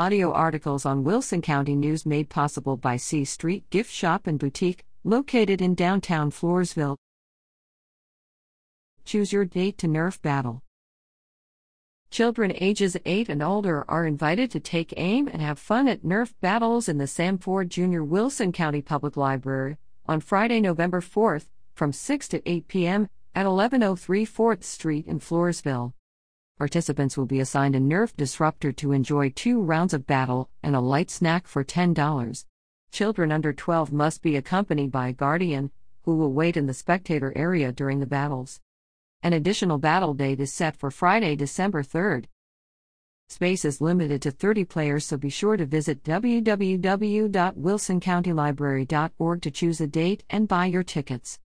audio articles on Wilson County News made possible by C Street Gift Shop and Boutique, located in downtown Floresville. Choose your date to Nerf battle. Children ages 8 and older are invited to take aim and have fun at Nerf battles in the Sam Fore Jr. Wilson County Public Library on Friday, November 4th, from 6 to 8 p.m. at 1103 4th Street in Floresville. Participants will be assigned a Nerf disruptor to enjoy two rounds of battle and a light snack for $10. Children under 12 must be accompanied by a guardian, who will wait in the spectator area during the battles. An additional battle date is set for Friday, December 3rd. Space is limited to 30 players, so be sure to visit www.wilsoncountylibrary.org to choose a date and buy your tickets.